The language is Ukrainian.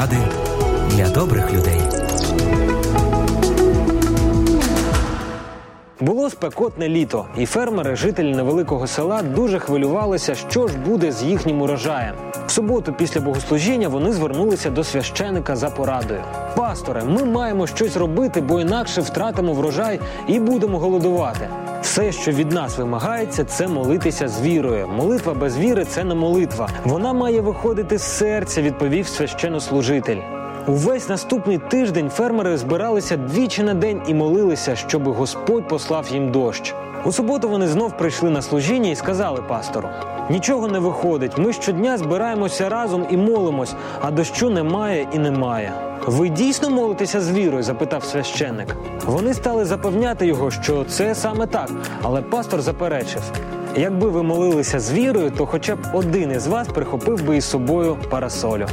Поради для добрих людей. Було спекотне літо, і фермери, жителі невеликого села, дуже хвилювалися, що ж буде з їхнім урожаєм. В суботу після богослужіння вони звернулися до священика за порадою. Пасторе, ми маємо щось робити, бо інакше втратимо врожай і будемо голодувати. Все, що від нас вимагається, це молитися з вірою. Молитва без віри це не молитва. Вона має виходити з серця, відповів священнослужитель. Увесь наступний тиждень фермери збиралися двічі на день і молилися, щоб Господь послав їм дощ. У суботу вони знов прийшли на служіння і сказали пастору: нічого не виходить. Ми щодня збираємося разом і молимось, а дощу немає і немає. Ви дійсно молитеся з вірою? запитав священник. Вони стали запевняти його, що це саме так, але пастор заперечив. Якби ви молилися з вірою, то хоча б один із вас прихопив би із собою парасолю.